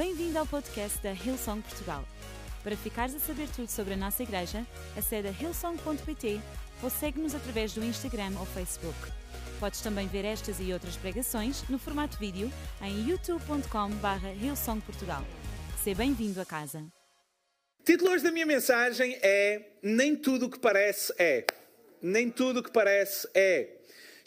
Bem-vindo ao podcast da Hillsong Portugal. Para ficares a saber tudo sobre a nossa igreja, acede a hillsong.pt ou segue-nos através do Instagram ou Facebook. Podes também ver estas e outras pregações no formato vídeo em youtube.com.br hillsongportugal. Seja bem-vindo a casa. Título hoje da minha mensagem é Nem tudo o que parece é. Nem tudo o que parece é.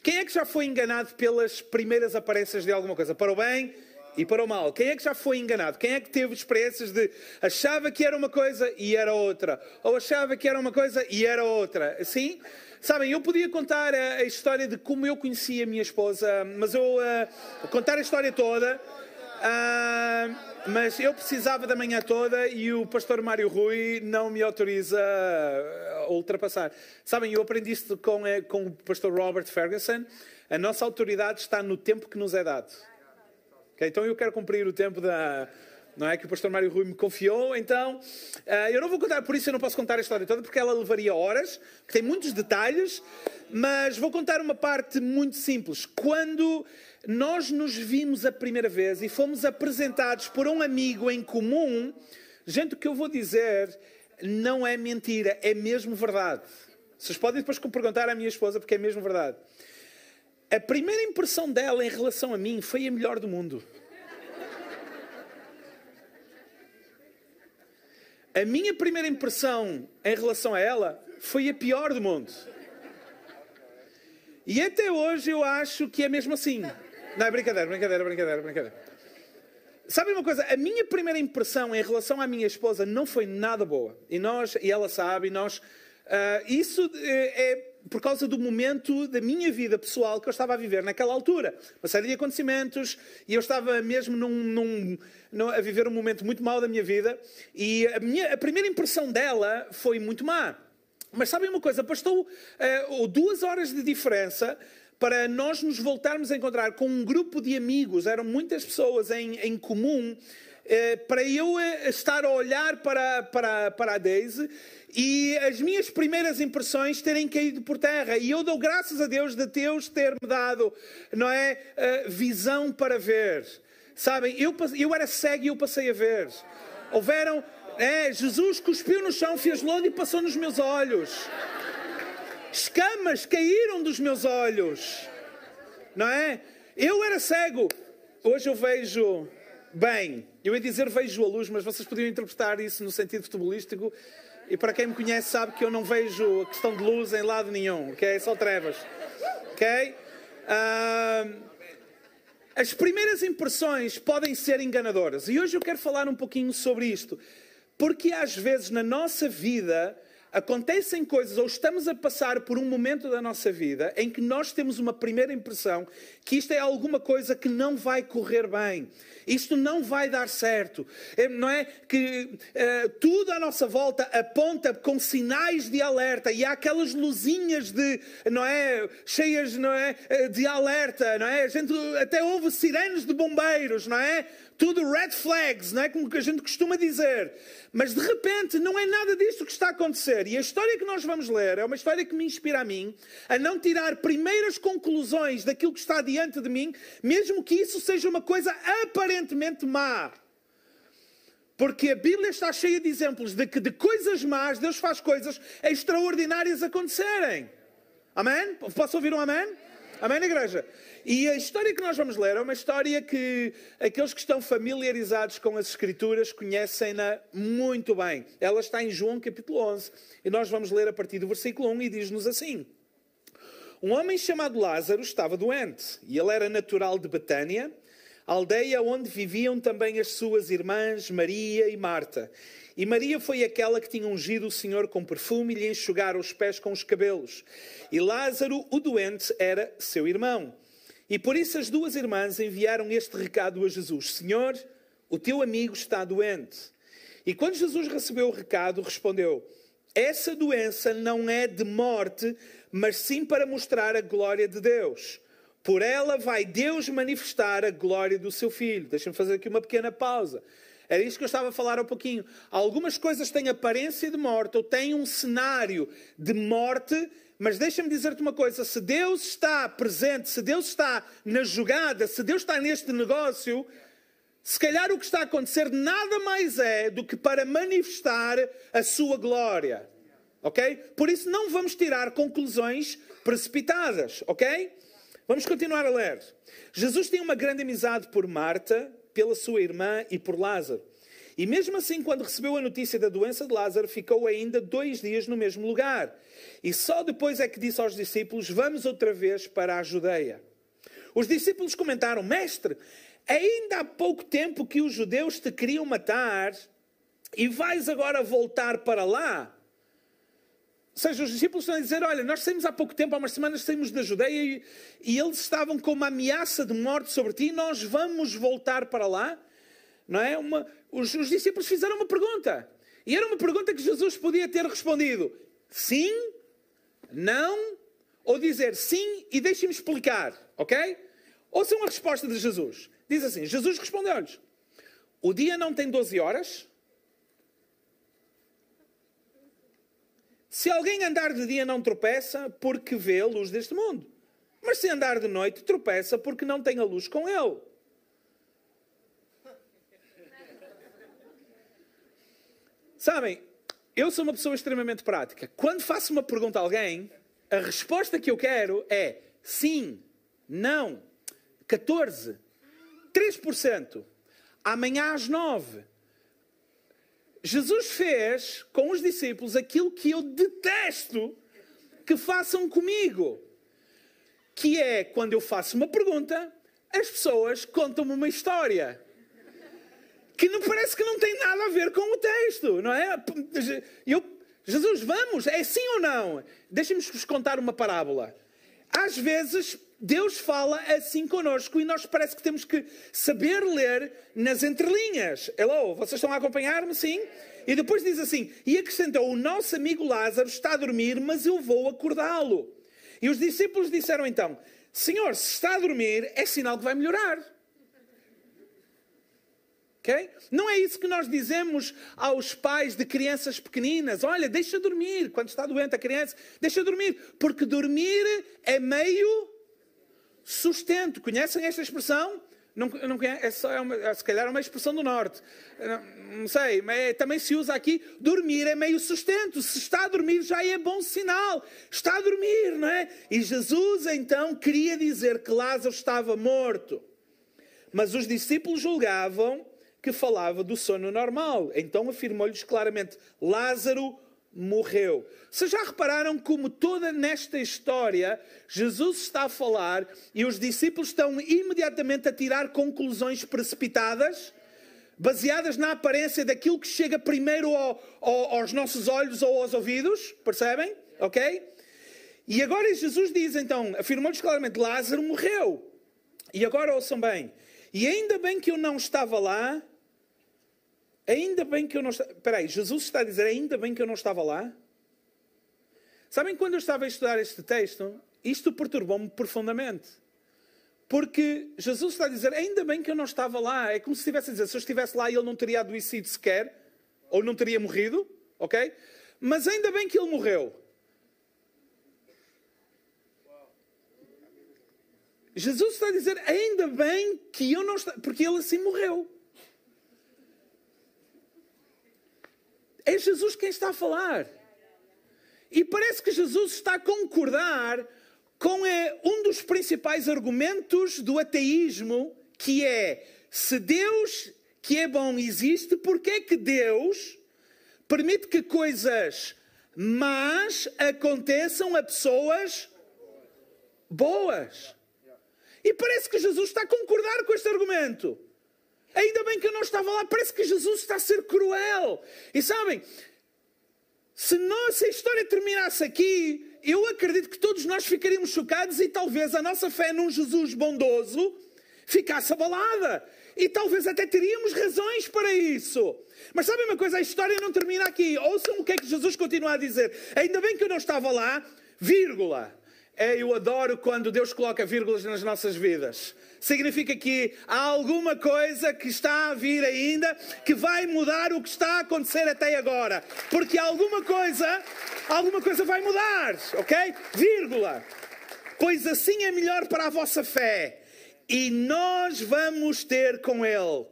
Quem é que já foi enganado pelas primeiras aparências de alguma coisa? Para o bem e para o mal. Quem é que já foi enganado? Quem é que teve experiências de achava que era uma coisa e era outra? Ou achava que era uma coisa e era outra? Assim? Sabem, eu podia contar a, a história de como eu conheci a minha esposa, mas eu uh, contar a história toda. Uh, mas eu precisava da manhã toda e o pastor Mário Rui não me autoriza a ultrapassar. Sabem, eu aprendi isto com, eh, com o pastor Robert Ferguson. A nossa autoridade está no tempo que nos é dado. Okay? Então eu quero cumprir o tempo da, não é? Que o pastor Mário Rui me confiou. Então, uh, eu não vou contar, por isso eu não posso contar a história toda, porque ela levaria horas, que tem muitos detalhes, mas vou contar uma parte muito simples. Quando nós nos vimos a primeira vez e fomos apresentados por um amigo em comum, gente, o que eu vou dizer não é mentira, é mesmo verdade. Vocês podem depois perguntar à minha esposa, porque é mesmo verdade. A primeira impressão dela em relação a mim foi a melhor do mundo. A minha primeira impressão em relação a ela foi a pior do mundo. E até hoje eu acho que é mesmo assim. Não, é brincadeira, brincadeira, brincadeira, brincadeira. Sabe uma coisa? A minha primeira impressão em relação à minha esposa não foi nada boa. E nós, e ela sabe, e nós. Uh, isso é, é por causa do momento da minha vida pessoal que eu estava a viver naquela altura. Uma série de acontecimentos e eu estava mesmo num, num, num, a viver um momento muito mau da minha vida e a, minha, a primeira impressão dela foi muito má. Mas sabem uma coisa? Bastou uh, duas horas de diferença para nós nos voltarmos a encontrar com um grupo de amigos, eram muitas pessoas em, em comum, eh, para eu eh, estar a olhar para, para, para a Daisy e as minhas primeiras impressões terem caído por terra. E eu dou graças a Deus de Deus ter-me dado, não é, visão para ver. Sabem, eu, eu era cego e eu passei a ver. Houveram, é, Jesus cuspiu no chão, fez lodo e passou nos meus olhos. Escamas caíram dos meus olhos. Não é? Eu era cego. Hoje eu vejo bem. Eu ia dizer vejo a luz, mas vocês podiam interpretar isso no sentido futebolístico. E para quem me conhece sabe que eu não vejo a questão de luz em lado nenhum, ok? É só trevas. Ok? As primeiras impressões podem ser enganadoras. E hoje eu quero falar um pouquinho sobre isto. Porque às vezes na nossa vida acontecem coisas ou estamos a passar por um momento da nossa vida em que nós temos uma primeira impressão que isto é alguma coisa que não vai correr bem. Isto não vai dar certo. É, não é que uh, tudo à nossa volta aponta com sinais de alerta e há aquelas luzinhas de, não é, cheias, não é, eh, de alerta, não é? A gente até ouve sirenes de bombeiros, não é? Tudo red flags, não é? como que a gente costuma dizer. Mas de repente não é nada disto que está a acontecer. E a história que nós vamos ler é uma história que me inspira a mim a não tirar primeiras conclusões daquilo que está diante de mim, mesmo que isso seja uma coisa aparentemente má. Porque a Bíblia está cheia de exemplos de que de coisas más Deus faz coisas extraordinárias acontecerem. Amém? Posso ouvir um amém? Amém, igreja? E a história que nós vamos ler é uma história que aqueles que estão familiarizados com as Escrituras conhecem-na muito bem. Ela está em João capítulo 11 e nós vamos ler a partir do versículo 1 e diz-nos assim: Um homem chamado Lázaro estava doente e ele era natural de Betânia, aldeia onde viviam também as suas irmãs Maria e Marta. E Maria foi aquela que tinha ungido o Senhor com perfume e lhe enxugara os pés com os cabelos. E Lázaro, o doente, era seu irmão. E por isso as duas irmãs enviaram este recado a Jesus: Senhor, o teu amigo está doente. E quando Jesus recebeu o recado, respondeu: Essa doença não é de morte, mas sim para mostrar a glória de Deus. Por ela vai Deus manifestar a glória do seu filho. Deixa-me fazer aqui uma pequena pausa. Era isso que eu estava a falar há pouquinho. Algumas coisas têm aparência de morte ou têm um cenário de morte, mas deixa-me dizer-te uma coisa: se Deus está presente, se Deus está na jogada, se Deus está neste negócio, se calhar o que está a acontecer nada mais é do que para manifestar a sua glória. Ok? Por isso não vamos tirar conclusões precipitadas. Ok? Vamos continuar a ler. Jesus tinha uma grande amizade por Marta, pela sua irmã e por Lázaro. E mesmo assim, quando recebeu a notícia da doença de Lázaro, ficou ainda dois dias no mesmo lugar. E só depois é que disse aos discípulos: Vamos outra vez para a Judeia. Os discípulos comentaram: Mestre, Ainda há pouco tempo que os judeus te queriam matar e vais agora voltar para lá. Ou seja, os discípulos estão a dizer: Olha, nós saímos há pouco tempo, há umas semanas saímos da Judeia e, e eles estavam com uma ameaça de morte sobre ti, nós vamos voltar para lá. Não é? Uma, os, os discípulos fizeram uma pergunta. E era uma pergunta que Jesus podia ter respondido: sim, não, ou dizer sim e deixe-me explicar, ok? Ouçam a resposta de Jesus. Diz assim: Jesus respondeu-lhes: O dia não tem 12 horas? Se alguém andar de dia não tropeça porque vê a luz deste mundo. Mas se andar de noite, tropeça porque não tem a luz com ele. Sabem, eu sou uma pessoa extremamente prática. Quando faço uma pergunta a alguém, a resposta que eu quero é sim, não, 14, 3%. Amanhã às 9. Jesus fez com os discípulos aquilo que eu detesto que façam comigo. Que é quando eu faço uma pergunta, as pessoas contam-me uma história. Que não parece que não tem nada a ver com o texto, não é? Eu, Jesus, vamos, é sim ou não? Deixem-me-vos contar uma parábola. Às vezes Deus fala assim conosco e nós parece que temos que saber ler nas entrelinhas. Hello, vocês estão a acompanhar-me? Sim? E depois diz assim: E acrescentou: O nosso amigo Lázaro está a dormir, mas eu vou acordá-lo. E os discípulos disseram então: Senhor, se está a dormir, é sinal que vai melhorar. Okay? Não é isso que nós dizemos aos pais de crianças pequeninas. Olha, deixa dormir. Quando está doente a criança, deixa dormir. Porque dormir é meio sustento. Conhecem esta expressão? Não, não é só, é uma, é, se calhar é uma expressão do norte. Não, não sei, mas é, também se usa aqui. Dormir é meio sustento. Se está a dormir já é bom sinal. Está a dormir, não é? E Jesus então queria dizer que Lázaro estava morto. Mas os discípulos julgavam que falava do sono normal. Então afirmou-lhes claramente: Lázaro morreu. Vocês já repararam como toda nesta história Jesus está a falar e os discípulos estão imediatamente a tirar conclusões precipitadas, baseadas na aparência daquilo que chega primeiro ao, ao, aos nossos olhos ou aos ouvidos, percebem? Ok? E agora Jesus diz então, afirmou-lhes claramente: Lázaro morreu. E agora ouçam bem. E ainda bem que eu não estava lá, Ainda bem que eu não estava. Espera aí, Jesus está a dizer: ainda bem que eu não estava lá? Sabem, quando eu estava a estudar este texto, isto perturbou-me profundamente. Porque Jesus está a dizer: ainda bem que eu não estava lá. É como se estivesse a dizer: se eu estivesse lá, ele não teria adoecido sequer, ou não teria morrido, ok? Mas ainda bem que ele morreu. Jesus está a dizer: ainda bem que eu não estava. Porque ele assim morreu. É Jesus quem está a falar. E parece que Jesus está a concordar com é, um dos principais argumentos do ateísmo, que é: se Deus, que é bom, existe, por é que Deus permite que coisas más aconteçam a pessoas boas? E parece que Jesus está a concordar com este argumento. Ainda bem que eu não estava lá. Parece que Jesus está a ser cruel. E sabem, se, nós, se a história terminasse aqui, eu acredito que todos nós ficaríamos chocados e talvez a nossa fé num Jesus bondoso ficasse abalada. E talvez até teríamos razões para isso. Mas sabem uma coisa? A história não termina aqui. Ouçam o que é que Jesus continua a dizer. Ainda bem que eu não estava lá, vírgula. É, eu adoro quando Deus coloca vírgulas nas nossas vidas significa que há alguma coisa que está a vir ainda que vai mudar o que está a acontecer até agora. Porque alguma coisa, alguma coisa vai mudar, ok? Vírgula. Pois assim é melhor para a vossa fé. E nós vamos ter com Ele.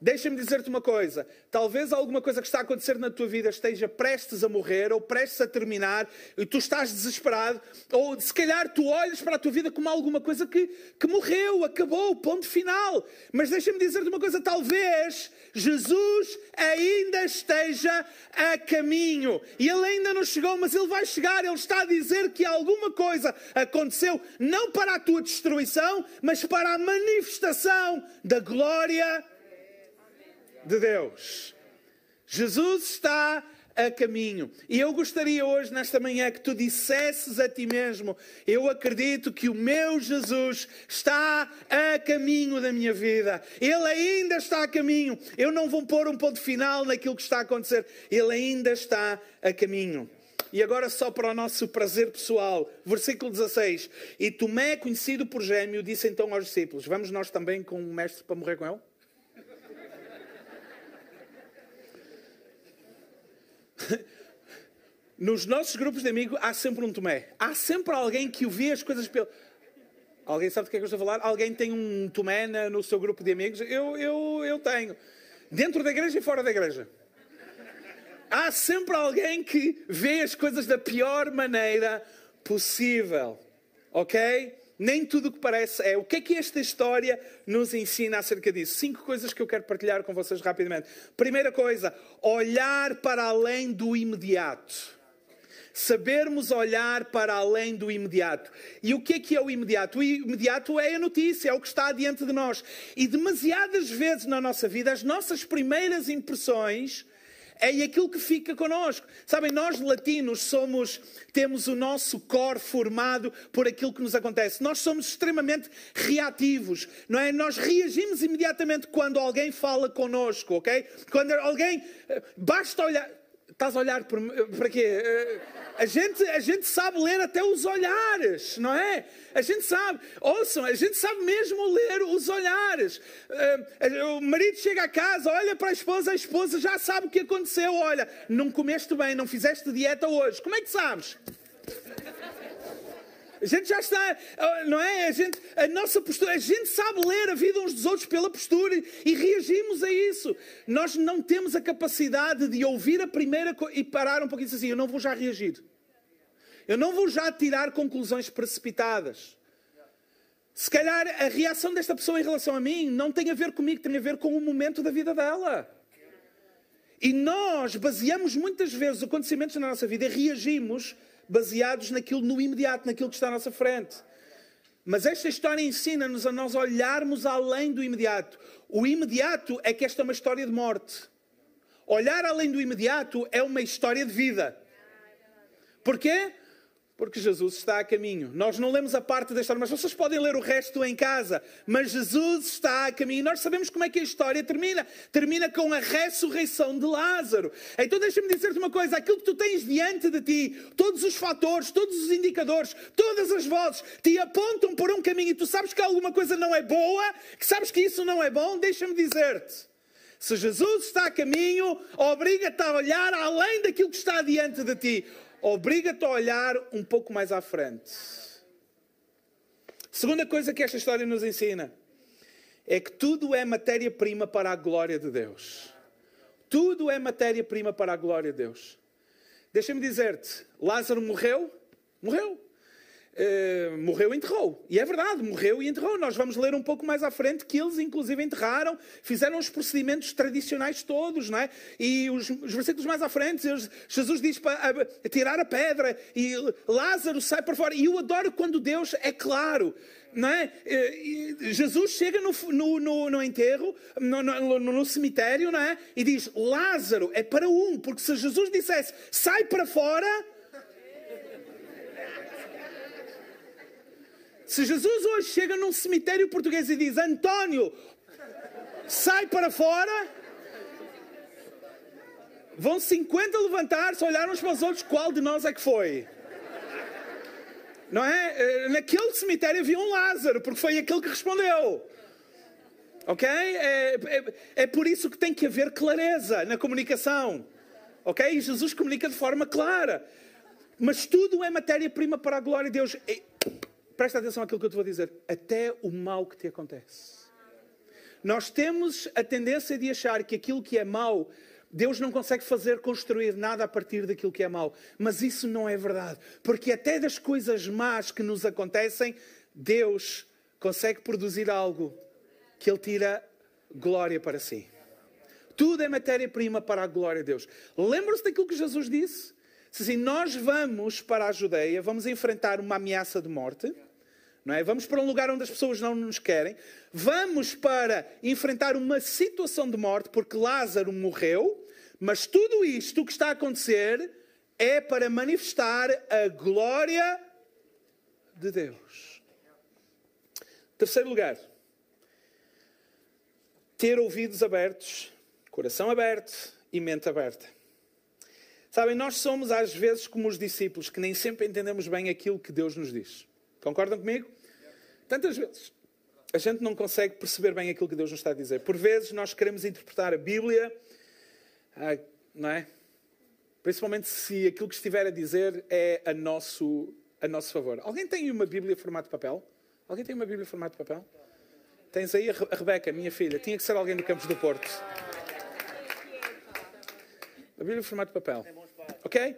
Deixa-me dizer-te uma coisa. Talvez alguma coisa que está a acontecer na tua vida esteja prestes a morrer ou prestes a terminar e tu estás desesperado. Ou se calhar tu olhas para a tua vida como alguma coisa que, que morreu, acabou, ponto final. Mas deixa-me dizer-te uma coisa. Talvez Jesus ainda esteja a caminho. E ele ainda não chegou, mas ele vai chegar. Ele está a dizer que alguma coisa aconteceu, não para a tua destruição, mas para a manifestação da glória de Deus. Jesus está a caminho. E eu gostaria hoje, nesta manhã, que tu dissesses a ti mesmo: Eu acredito que o meu Jesus está a caminho da minha vida. Ele ainda está a caminho. Eu não vou pôr um ponto final naquilo que está a acontecer. Ele ainda está a caminho. E agora, só para o nosso prazer pessoal, versículo 16: E Tomé, conhecido por gêmeo, disse então aos discípulos: Vamos nós também com o mestre para morrer com ele? Nos nossos grupos de amigos há sempre um Tomé. Há sempre alguém que vê as coisas pelo. Alguém sabe do que é que eu estou a falar? Alguém tem um Tomé no seu grupo de amigos? Eu, eu, eu tenho. Dentro da igreja e fora da igreja. Há sempre alguém que vê as coisas da pior maneira possível. Ok? Nem tudo o que parece é. O que é que esta história nos ensina acerca disso? Cinco coisas que eu quero partilhar com vocês rapidamente. Primeira coisa, olhar para além do imediato. Sabermos olhar para além do imediato. E o que é que é o imediato? O imediato é a notícia, é o que está diante de nós. E demasiadas vezes na nossa vida, as nossas primeiras impressões é aquilo que fica connosco. Sabem, nós latinos somos, temos o nosso core formado por aquilo que nos acontece. Nós somos extremamente reativos, não é? Nós reagimos imediatamente quando alguém fala connosco, ok? Quando alguém, eh, basta olhar, estás a olhar para quê? Eh, a gente, a gente sabe ler até os olhares, não é? A gente sabe, ouçam, a gente sabe mesmo ler os olhares. Uh, o marido chega a casa, olha para a esposa, a esposa já sabe o que aconteceu. Olha, não comeste bem, não fizeste dieta hoje. Como é que sabes? A gente já está, ah, não é? A, gente, a nossa postura, a gente sabe ler a vida uns dos outros pela postura e reagimos a isso. Nós não temos a capacidade de ouvir a primeira e parar um pouquinho e dizer assim: eu não vou já reagir. Eu não vou já tirar conclusões precipitadas. Se calhar a reação desta pessoa em relação a mim não tem a ver comigo, tem a ver com o momento da vida dela. E nós baseamos muitas vezes os acontecimentos na nossa vida e reagimos baseados naquilo no imediato, naquilo que está à nossa frente. Mas esta história ensina-nos a nós olharmos além do imediato. O imediato é que esta é uma história de morte. Olhar além do imediato é uma história de vida. Porquê? Porque Jesus está a caminho. Nós não lemos a parte da história, mas vocês podem ler o resto em casa. Mas Jesus está a caminho. Nós sabemos como é que a história termina. Termina com a ressurreição de Lázaro. Então deixa-me dizer-te uma coisa: aquilo que tu tens diante de ti, todos os fatores, todos os indicadores, todas as vozes te apontam por um caminho e tu sabes que alguma coisa não é boa, que sabes que isso não é bom, deixa-me dizer-te. Se Jesus está a caminho, obriga-te a olhar além daquilo que está diante de ti obriga-te a olhar um pouco mais à frente. Segunda coisa que esta história nos ensina é que tudo é matéria-prima para a glória de Deus. Tudo é matéria-prima para a glória de Deus. Deixa-me dizer-te: Lázaro morreu? Morreu. Uh, morreu e enterrou. E é verdade, morreu e enterrou. Nós vamos ler um pouco mais à frente que eles, inclusive, enterraram, fizeram os procedimentos tradicionais todos, não é? E os, os versículos mais à frente, Jesus diz para tirar a pedra e Lázaro sai para fora. E eu adoro quando Deus é claro. Não é? E, Jesus chega no, no, no, no enterro, no, cemitério, não é? E diz: Lázaro é para um, porque se Jesus dissesse sai para fora, Se Jesus hoje chega num cemitério português e diz: António, sai para fora, vão 50 levantar-se, olhar uns para os outros, qual de nós é que foi? Não é? Eh, naquele cemitério havia um Lázaro, porque foi aquele que respondeu. Ok? É, é, é, por isso que tem que haver clareza na comunicação. Ok? E Jesus comunica de forma clara. Mas tudo é matéria-prima para a glória de Deus. Presta atenção àquilo que eu te vou dizer. Até o mal que te acontece. Nós temos a tendência de achar que aquilo que é mau, Deus não consegue fazer construir nada a partir daquilo que é mau. Mas isso não é verdade. Porque até das coisas más que nos acontecem, Deus consegue produzir algo que Ele tira glória para si. Tudo é matéria-prima para a glória de Deus. Lembram-se daquilo que Jesus disse? Se assim, nós vamos para a Judeia, vamos enfrentar uma ameaça de morte, não é? Vamos para um lugar onde as pessoas não nos querem, vamos para enfrentar uma situação de morte, porque Lázaro morreu, mas tudo isto que está a acontecer é para manifestar a glória de Deus. Terceiro lugar, ter ouvidos abertos coração aberto e mente aberta. Sabem, nós somos às vezes como os discípulos, que nem sempre entendemos bem aquilo que Deus nos diz. Concordam comigo? Tantas vezes a gente não consegue perceber bem aquilo que Deus nos está a dizer. Por vezes nós queremos interpretar a Bíblia, ah, não é? Principalmente se aquilo que estiver a dizer é a nosso, a nosso favor. Alguém tem uma Bíblia formato papel? Alguém tem uma Bíblia formato papel? Tens aí a Rebeca, minha filha. Tinha que ser alguém do Campos do Porto. A Bíblia formato papel. Ok?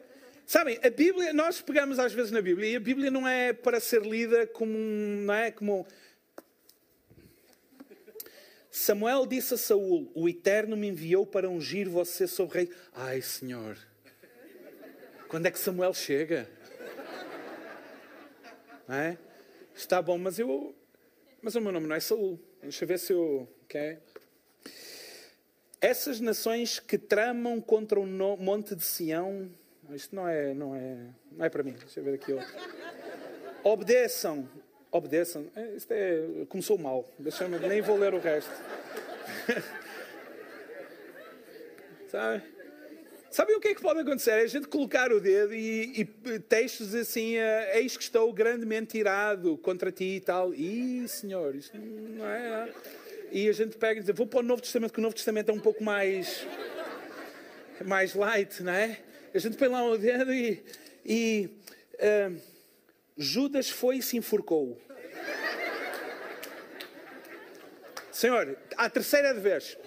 Sabem, a Bíblia, nós pegamos às vezes na Bíblia e a Bíblia não é para ser lida como, não é, como Samuel disse a Saul: O Eterno me enviou para ungir você sobre rei. Ai, Senhor, quando é que Samuel chega? Não é? Está bom, mas eu. Mas o meu nome não é Saul. Deixa eu ver se eu. Okay? Essas nações que tramam contra o monte de Sião, isto não é, não é, não é para mim. Deixa eu ver aqui outro. Obedeçam, obedeçam. É, isto é, começou mal. Deixa me nem vou ler o resto. Sabe? Sabem o que é que pode acontecer? É a gente colocar o dedo e, e textos assim, uh, eis que estou grandemente irado contra ti e tal. Ih, senhor, isto não é. É e a gente pega e diz, vou para o Novo Testamento, que o Novo Testamento é um pouco mais, mais light, não é? A gente põe lá o dedo e, e uh, Judas foi e se enforcou. Senhor, a terceira vez,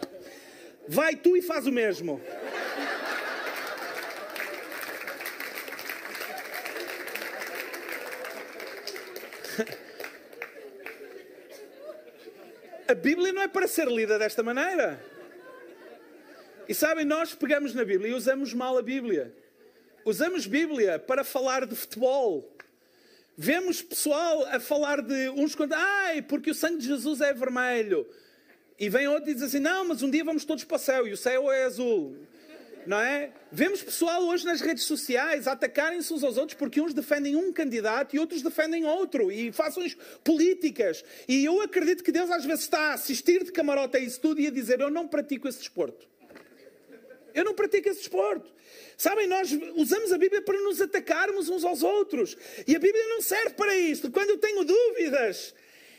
vai tu e faz o mesmo. A Bíblia não é para ser lida desta maneira. E sabem, nós pegamos na Bíblia e usamos mal a Bíblia. Usamos Bíblia para falar de futebol. Vemos pessoal a falar de uns contra. Ai, porque o sangue de Jesus é vermelho. E vem outro e diz assim: não, mas um dia vamos todos para o céu e o céu é azul não é? Vemos pessoal hoje nas redes sociais atacarem-se uns aos outros porque uns defendem um candidato e outros defendem outro e fações políticas. E eu acredito que Deus às vezes está a assistir de camarote a isso tudo e a dizer: Eu não pratico esse desporto. Eu não pratico esse desporto. Sabem, nós usamos a Bíblia para nos atacarmos uns aos outros. E a Bíblia não serve para isto. Quando eu tenho dúvidas,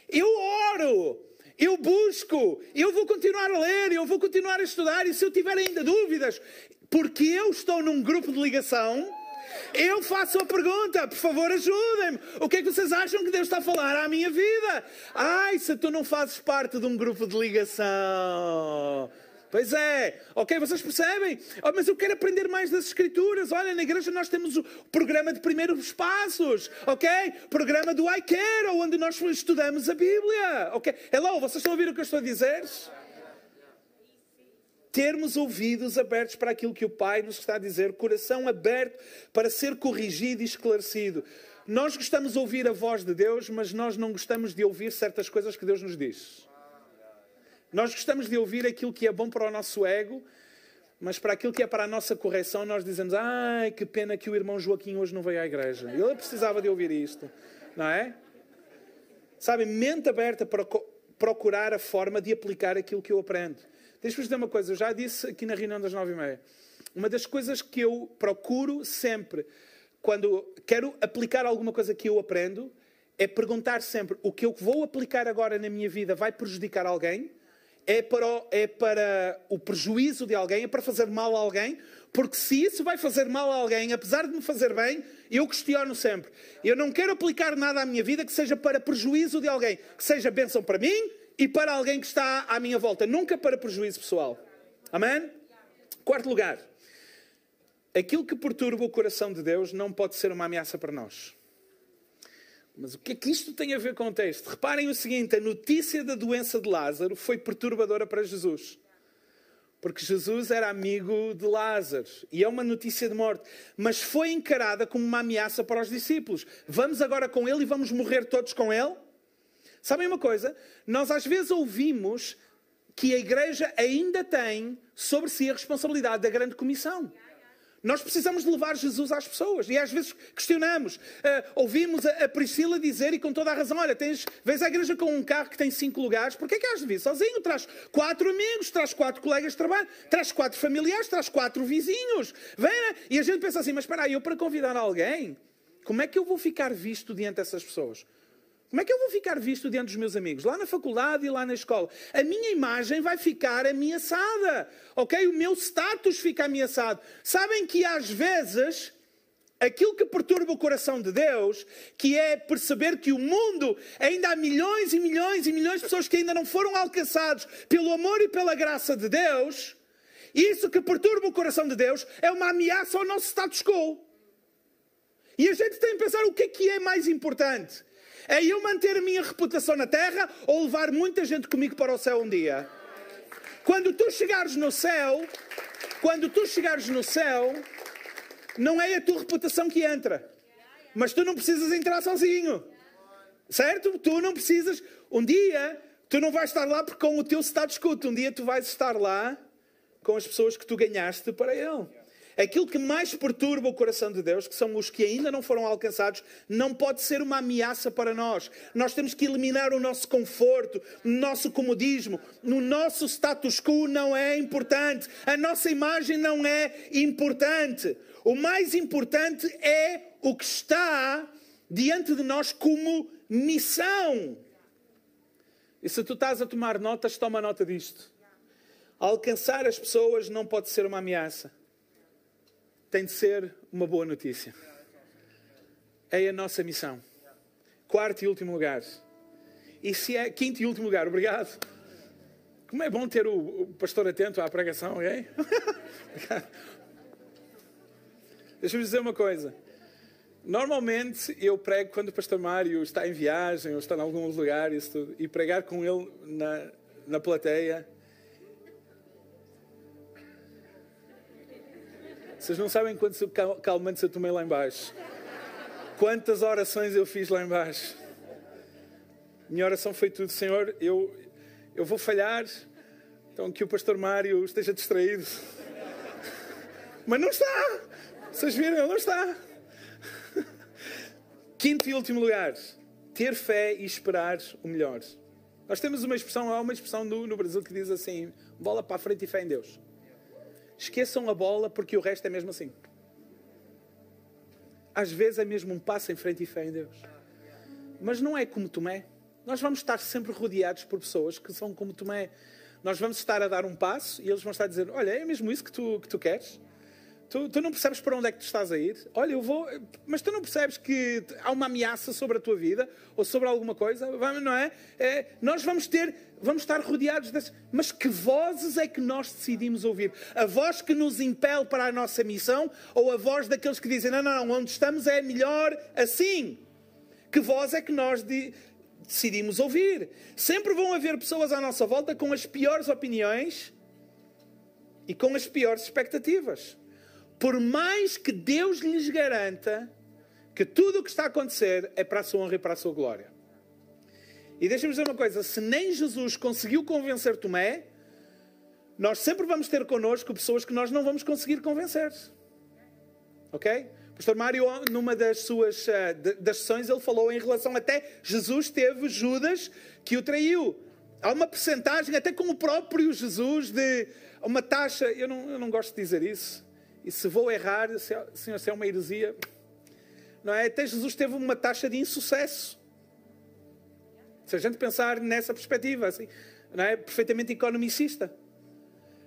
eu oro. Eu busco, eu vou continuar a ler, eu vou continuar a estudar, e se eu tiver ainda dúvidas, porque eu estou num grupo de ligação, eu faço a pergunta, por favor ajudem-me. O que é que vocês acham que Deus está a falar à minha vida? Ai, se tu não fazes parte de um grupo de ligação. Pois é, ok, vocês percebem? Oh, mas eu quero aprender mais das Escrituras. Olha, na igreja nós temos o programa de primeiros passos, ok? Programa do I Care, onde nós estudamos a Bíblia, ok? Hello, vocês estão a ouvir o que eu estou a dizer? termos ouvidos abertos para aquilo que o Pai nos está a dizer, coração aberto para ser corrigido e esclarecido. Nós gostamos de ouvir a voz de Deus, mas nós não gostamos de ouvir certas coisas que Deus nos diz. Nós gostamos de ouvir aquilo que é bom para o nosso ego, mas para aquilo que é para a nossa correção, nós dizemos: ai, que pena que o irmão Joaquim hoje não veio à igreja. Ele precisava de ouvir isto, não é? Sabe, mente aberta para procurar a forma de aplicar aquilo que eu aprendo. Deixa-vos dizer uma coisa, eu já disse aqui na reunião das nove e meia. Uma das coisas que eu procuro sempre, quando quero aplicar alguma coisa que eu aprendo, é perguntar sempre: o que eu vou aplicar agora na minha vida vai prejudicar alguém? É para, o, é para o prejuízo de alguém? É para fazer mal a alguém? Porque se isso vai fazer mal a alguém, apesar de me fazer bem, eu questiono sempre. Eu não quero aplicar nada à minha vida que seja para prejuízo de alguém, que seja bênção para mim e para alguém que está à minha volta, nunca para prejuízo pessoal. Amém? Quarto lugar, aquilo que perturba o coração de Deus não pode ser uma ameaça para nós. Mas o que é que isto tem a ver com o texto? Reparem o seguinte: a notícia da doença de Lázaro foi perturbadora para Jesus. Porque Jesus era amigo de Lázaro e é uma notícia de morte, mas foi encarada como uma ameaça para os discípulos. Vamos agora com ele e vamos morrer todos com ele? Sabem uma coisa? Nós às vezes ouvimos que a igreja ainda tem sobre si a responsabilidade da grande comissão. Nós precisamos de levar Jesus às pessoas. E às vezes questionamos. Uh, ouvimos a, a, Priscila dizer, e com toda a razão: olha, tens, vês a igreja com um carro que tem cinco lugares, porquê que has de vir sozinho? Traz quatro amigos, traz quatro colegas de trabalho, traz quatro familiares, traz quatro vizinhos. Vem, né? E a gente pensa assim: mas espera aí, eu para convidar alguém, como é que eu vou ficar visto diante dessas pessoas? Como é que eu vou ficar visto diante dos meus amigos? Lá na faculdade e lá na escola. A minha imagem vai ficar ameaçada. Ok? O meu status fica ameaçado. Sabem que às vezes aquilo que perturba o coração de Deus, que é perceber que o mundo ainda há milhões e milhões e milhões de pessoas que ainda não foram alcançados pelo amor e pela graça de Deus, isso que perturba o coração de Deus é uma ameaça ao nosso status quo. E a gente tem que pensar o que é que é mais importante. É eu manter a minha reputação na terra ou levar muita gente comigo para o céu um dia? Quando tu chegares no céu, quando tu chegares no céu, não é a tua reputação que entra. Mas tu não precisas entrar sozinho. Certo? Tu não precisas. Um dia, tu não vais estar lá porque com o teu status quo. Um dia tu vais estar lá com as pessoas que tu ganhaste para Ele. Aquilo que mais perturba o coração de Deus, que são os que ainda não foram alcançados, não pode ser uma ameaça para nós. Nós temos que eliminar o nosso conforto, o nosso comodismo, o nosso status quo não é importante, a nossa imagem não é importante. O mais importante é o que está diante de nós como missão. E se tu estás a tomar notas, toma nota disto. Alcançar as pessoas não pode ser uma ameaça tem de ser uma boa notícia. É a nossa missão. Quarto e último lugar. E se é quinto e último lugar, obrigado. Como é bom ter o, pastor atento à pregação, ok? Deixa-me dizer uma coisa. Normalmente eu prego quando o pastor Mário está em viagem ou está em algum lugar e, e pregar com ele na, na plateia Vocês não sabem quantos calmantes eu tomei lá embaixo. Quantas orações eu fiz lá embaixo. Minha oração foi tudo, Senhor, eu, eu vou falhar, então que o pastor Mário esteja distraído. Mas não está! Vocês viram? Ele não está. Quinto e último lugar, ter fé e esperar o melhor. Nós temos uma expressão, há uma expressão no, no Brasil que diz assim: bola para a frente e fé em Deus. Esqueçam a bola porque o resto é mesmo assim. Às vezes é mesmo um passo em frente e fé em Deus. Mas não é como Tomé. Nós vamos estar sempre rodeados por pessoas que são como Tomé. Nós vamos estar a dar um passo e eles vão estar a dizer: Olha, é mesmo isso que tu, que tu queres? Tu, tu, não percebes para onde é que tu estás a ir? Olha, eu vou. Mas tu não percebes que há uma ameaça sobre a tua vida ou sobre alguma coisa? Não é? é nós vamos ter. Vamos estar rodeados das. Mas que vozes é que nós decidimos ouvir? A voz que nos impele para a nossa missão ou a voz daqueles que dizem: não, não, onde estamos é melhor assim? Que voz é que nós de, decidimos ouvir? Sempre vão haver pessoas à nossa volta com as piores opiniões e com as piores expectativas por mais que Deus lhes garanta que tudo o que está a acontecer é para a sua honra e para a sua glória. E deixa-me dizer uma coisa: se nem Jesus conseguiu convencer Tomé, nós sempre vamos ter connosco pessoas que nós não vamos conseguir convencer. Ok? Pastor Mário, numa das suas uh, das sessões, ele falou em relação até Jesus teve Judas que o traiu. Há uma percentagem, até com o próprio Jesus, de uma taxa, eu não, eu não gosto de dizer isso, e se vou errar, Senhor, se é uma heresia, não é? Até Jesus teve uma taxa de insucesso. Se a gente pensar nessa perspectiva, assim, não é? Perfeitamente economicista.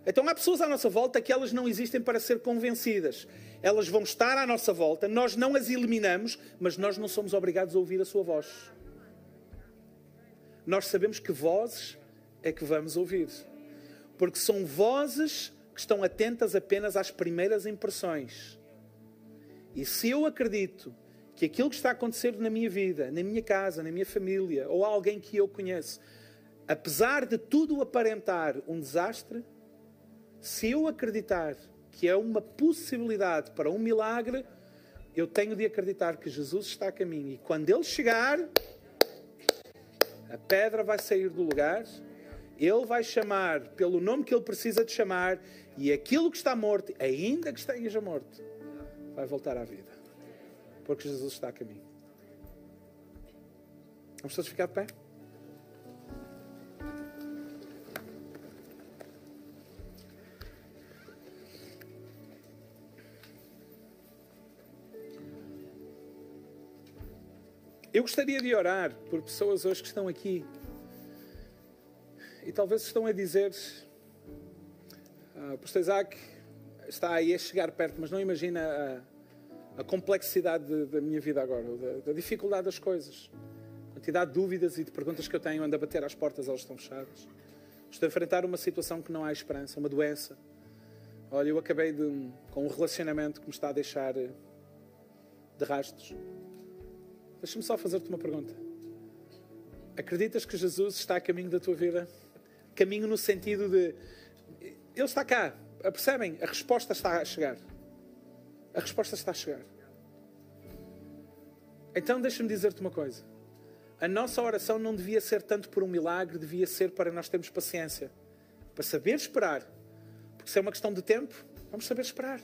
Então há pessoas à nossa volta que elas não existem para ser convencidas. Elas vão estar à nossa volta, nós não as eliminamos, mas nós não somos obrigados a ouvir a sua voz. Nós sabemos que vozes é que vamos ouvir. Porque são vozes que estão atentas apenas às primeiras impressões. E se eu acredito que aquilo que está a acontecer na minha vida, na minha casa, na minha família, ou alguém que eu conheço, apesar de tudo aparentar um desastre, se eu acreditar que é uma possibilidade para um milagre, eu tenho de acreditar que Jesus está a caminho. E quando ele chegar, a pedra vai sair do lugar, ele vai chamar pelo nome que ele precisa de chamar, e aquilo que está morto, ainda que esteja morto, vai voltar à vida. Porque Jesus está a caminho. Vamos todos ficar de pé? Eu gostaria de orar por pessoas hoje que estão aqui e talvez estão a dizer: uh, Pastor Isaac está aí a chegar perto, mas não imagina a, a complexidade da minha vida agora, da, da, dificuldade das coisas, a quantidade de dúvidas e de perguntas que eu tenho, ando a bater às portas, elas estão fechadas. Estou a enfrentar uma situação que não há esperança, uma doença. Olha, eu acabei de, com um relacionamento que me está a deixar de rastros. Deixa-me só fazer-te uma pergunta. Acreditas que Jesus está a caminho da tua vida? Caminho no sentido de. Ele está cá. Percebem? A resposta está a chegar. A resposta está a chegar. Então deixa-me dizer-te uma coisa. A nossa oração não devia ser tanto por um milagre, devia ser para nós termos paciência. Para saber esperar. Porque se é uma questão de tempo, vamos saber esperar.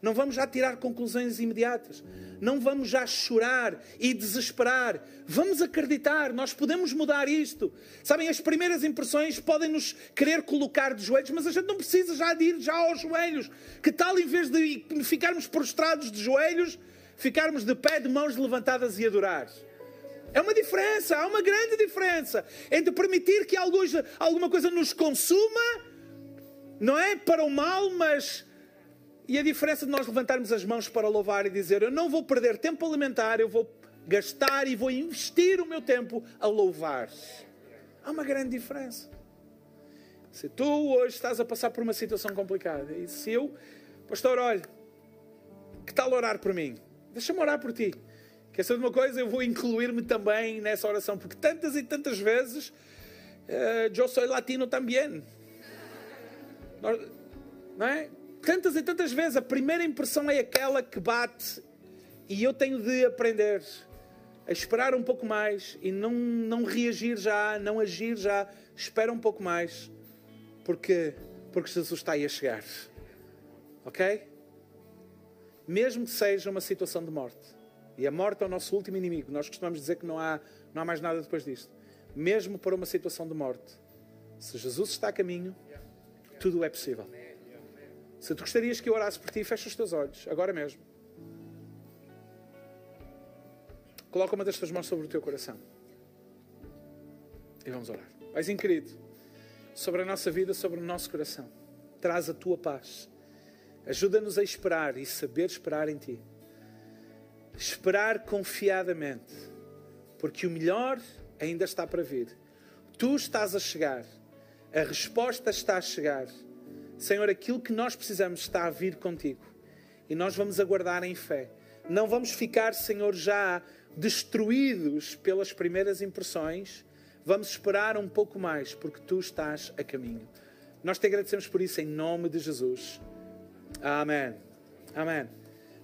Não vamos já tirar conclusões imediatas. Não vamos já chorar e desesperar. Vamos acreditar, nós podemos mudar isto. Sabem, as primeiras impressões podem nos querer colocar de joelhos, mas a gente não precisa já de ir já aos joelhos. Que tal, em vez de ficarmos prostrados de joelhos, ficarmos de pé, de mãos levantadas e adorar? É uma diferença, há uma grande diferença entre permitir que alguma coisa nos consuma, não é? Para o mal, mas e a diferença de nós levantarmos as mãos para louvar e dizer: Eu não vou perder tempo a alimentar, eu vou gastar e vou investir o meu tempo a louvar. Há uma grande diferença. Se tu hoje estás a passar por uma situação complicada, e se eu, pastor, olha, que tal orar por mim? Deixa-me orar por ti. Quer saber de uma coisa? Eu vou incluir-me também nessa oração, porque tantas e tantas vezes uh, eu sou latino também. Não é? Tantas e tantas vezes a primeira impressão é aquela que bate e eu tenho de aprender a esperar um pouco mais e não, não reagir já, não agir já. Espera um pouco mais, porque, porque Jesus está aí a chegar. Ok? Mesmo que seja uma situação de morte, e a morte é o nosso último inimigo, nós costumamos dizer que não há, não há mais nada depois disto. Mesmo para uma situação de morte, se Jesus está a caminho, tudo é possível. Se tu gostarias que eu orasse por ti, fecha os teus olhos, agora mesmo. Coloca uma das tuas mãos sobre o teu coração. E vamos orar. Paizinho querido, sobre a nossa vida, sobre o nosso coração, traz a tua paz. Ajuda-nos a esperar e saber esperar em ti. Esperar confiadamente, porque o melhor ainda está para vir. Tu estás a chegar, a resposta está a chegar Senhor, aquilo que nós precisamos está a vir contigo. E nós vamos aguardar em fé. Não vamos ficar, Senhor, já destruídos pelas primeiras impressões. Vamos esperar um pouco mais, porque tu estás a caminho. Nós te agradecemos por isso em nome de Jesus. Amém. Amém.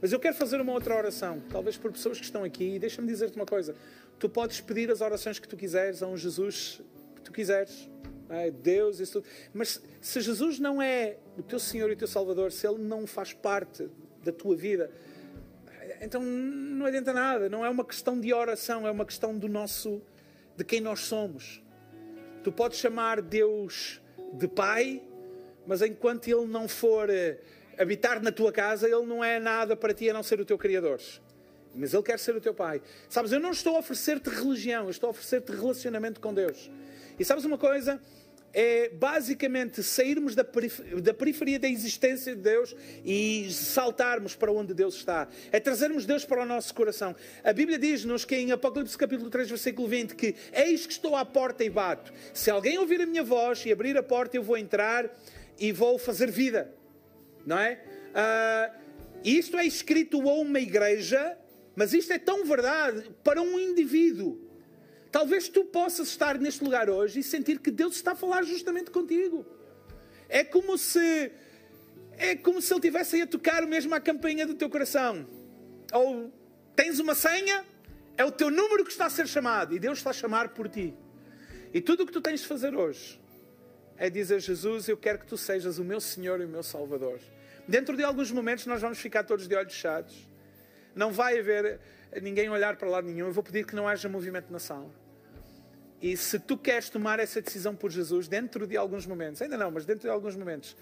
Mas eu quero fazer uma outra oração, talvez por pessoas que estão aqui. E deixa-me dizer-te uma coisa: tu podes pedir as orações que tu quiseres a um Jesus que tu quiseres. É? Deus, isso tudo. Mas se Jesus não é o teu Senhor e o teu Salvador, se Ele não faz parte da tua vida, então não adianta nada. Não é uma questão de oração, é uma questão do nosso, de quem nós somos. Tu podes chamar Deus de Pai, mas enquanto Ele não for eh, habitar na tua casa, Ele não é nada para ti a não ser o teu Criador. Mas Ele quer ser o teu Pai. Sabes, eu não estou a oferecer-te religião, eu estou a oferecer-te relacionamento com Deus. E sabes uma coisa? É basicamente sairmos da, da periferia da existência de Deus e saltarmos para onde Deus está. É trazermos Deus para o nosso coração. A Bíblia diz-nos que em Apocalipse capítulo 3, versículo 20, que eis que estou à porta e bato. Se alguém ouvir a minha voz e abrir a porta, eu vou entrar e vou fazer vida. Não é? Uh, isto é escrito a uma igreja, mas isto é tão verdade para um indivíduo. Talvez tu possas estar neste lugar hoje e sentir que Deus está a falar justamente contigo. É como se é como se ele tivesse a tocar mesmo a campainha do teu coração. Ou tens uma senha, é o teu número que está a ser chamado e Deus está a chamar por ti. E tudo o que tu tens de fazer hoje é dizer: Jesus, eu quero que tu sejas o meu Senhor e o meu Salvador. Dentro de alguns momentos nós vamos ficar todos de olhos fechados. Não vai haver ninguém olhar para lado nenhum. Eu vou pedir que não haja movimento na sala. E se tu queres tomar essa decisão por Jesus, dentro de alguns momentos, ainda não, mas dentro de alguns momentos,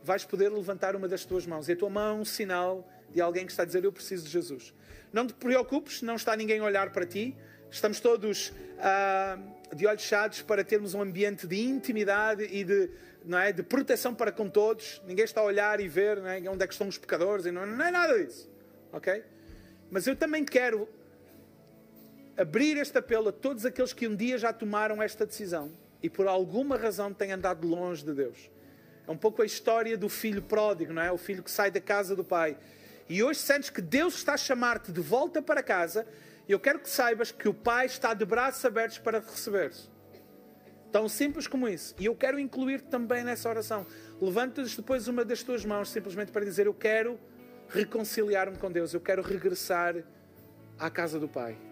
vais poder levantar uma das tuas mãos. E a tua mão é um sinal de alguém que está a dizer: Eu preciso de Jesus. Não te preocupes, não está ninguém a olhar para ti. Estamos todos ah, de olhos fechados para termos um ambiente de intimidade e de, não é, de proteção para com todos. Ninguém está a olhar e ver é, onde é que estão os pecadores. E não, não é nada disso. Ok? Mas eu também quero abrir este apelo a todos aqueles que um dia já tomaram esta decisão e por alguma razão têm andado longe de Deus. É um pouco a história do filho pródigo, não é? O filho que sai da casa do pai. E hoje sentes que Deus está a chamar-te de volta para casa e eu quero que saibas que o pai está de braços abertos para te receber. Tão simples como isso. E eu quero incluir-te também nessa oração. Levanta-te depois uma das tuas mãos simplesmente para dizer: Eu quero reconciliar-me com Deus, eu quero regressar à casa do Pai.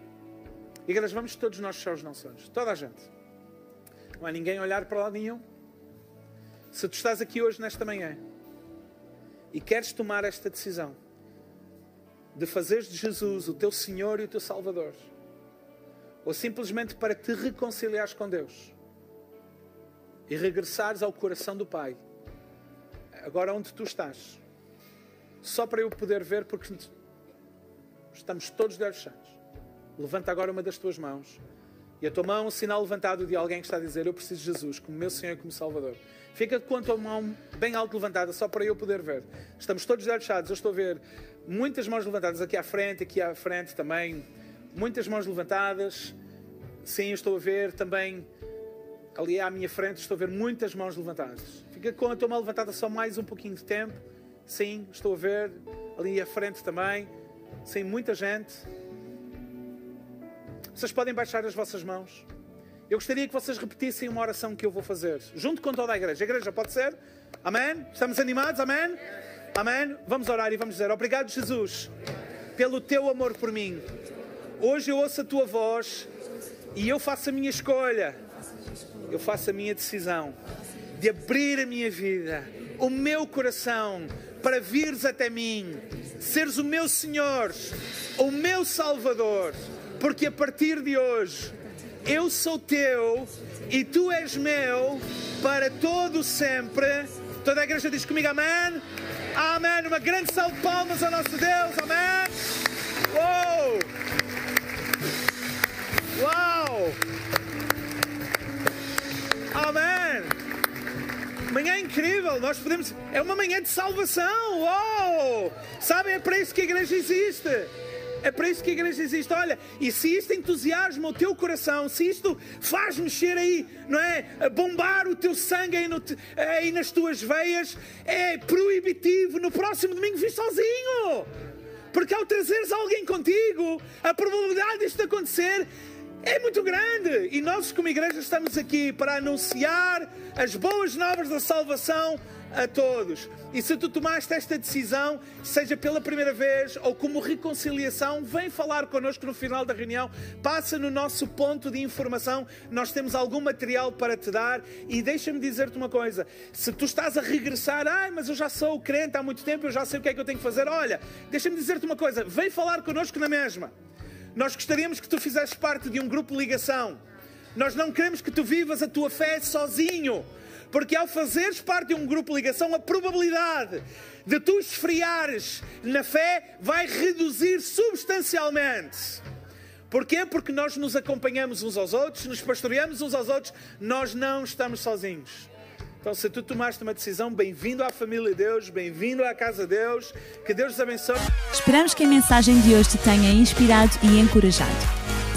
Igreja, vamos todos nós fechar os nossos olhos. Toda a gente. Não há ninguém a olhar para lá nenhum. Se tu estás aqui hoje, nesta manhã, e queres tomar esta decisão de fazeres de Jesus o teu Senhor e o teu Salvador, ou simplesmente para te reconciliares com Deus e regressares ao coração do Pai, agora onde tu estás, só para eu poder ver, porque estamos todos de olhos fechados. Levanta agora uma das tuas mãos. E a tua mão é um sinal levantado de alguém que está a dizer: Eu preciso de Jesus como meu Senhor e como Salvador. Fica com a tua mão bem alto levantada, só para eu poder ver. Estamos todos fechados. Eu estou a ver muitas mãos levantadas aqui à frente, aqui à frente também. Muitas mãos levantadas. Sim, eu estou a ver também ali à minha frente. Estou a ver muitas mãos levantadas. Fica com a tua mão levantada só mais um pouquinho de tempo. Sim, estou a ver ali à frente também. Sim, muita gente. Vocês podem baixar as vossas mãos. Eu gostaria que vocês repetissem uma oração que eu vou fazer, junto com toda a igreja. A igreja pode ser? Amém? Estamos animados? Amém? Amém? Vamos orar e vamos dizer: Obrigado, Jesus, pelo teu amor por mim. Hoje eu ouço a tua voz e eu faço a minha escolha. Eu faço a minha decisão de abrir a minha vida, o meu coração, para vires até mim, seres o meu Senhor, o meu Salvador porque a partir de hoje eu sou teu e tu és meu para todo sempre. Toda a igreja diz comigo amém. Amém. Uma grande salva de palmas ao nosso Deus. Amém. Uou! Uau! Amém. Manhã incrível, nós podemos. É uma manhã de salvação. Uou! Sabem, é para isso que a igreja existe. É para isso que a igreja existe. Olha, e se isto entusiasma o teu coração, se isto faz mexer aí, não é? Bombar o teu sangue aí, no, aí nas tuas veias, é proibitivo. No próximo domingo vir sozinho. Porque ao trazeres alguém contigo, a probabilidade disto acontecer é muito grande. E nós, como igreja, estamos aqui para anunciar as boas novas da salvação a todos. E se tu tomaste esta decisão, seja pela primeira vez ou como reconciliação, vem falar connosco no final da reunião. Passa no nosso ponto de informação. Nós temos algum material para te dar. E deixa-me dizer-te uma coisa: se tu estás a regressar, ai, mas eu já sou crente há muito tempo, eu já sei o que é que eu tenho que fazer. Olha, deixa-me dizer-te uma coisa: vem falar connosco na mesma. Nós gostaríamos que tu fizesses parte de um grupo de ligação. Nós não queremos que tu vivas a tua fé sozinho. Porque ao fazeres parte de um grupo de ligação, a probabilidade de tu esfriares na fé vai reduzir substancialmente. Porquê? Porque nós nos acompanhamos uns aos outros, nos pastoreamos uns aos outros, nós não estamos sozinhos. Então, se tu tomaste uma decisão, bem-vindo à família de Deus, bem-vindo à casa de Deus, que Deus te abençoe. Esperamos que a mensagem de hoje te tenha inspirado e encorajado.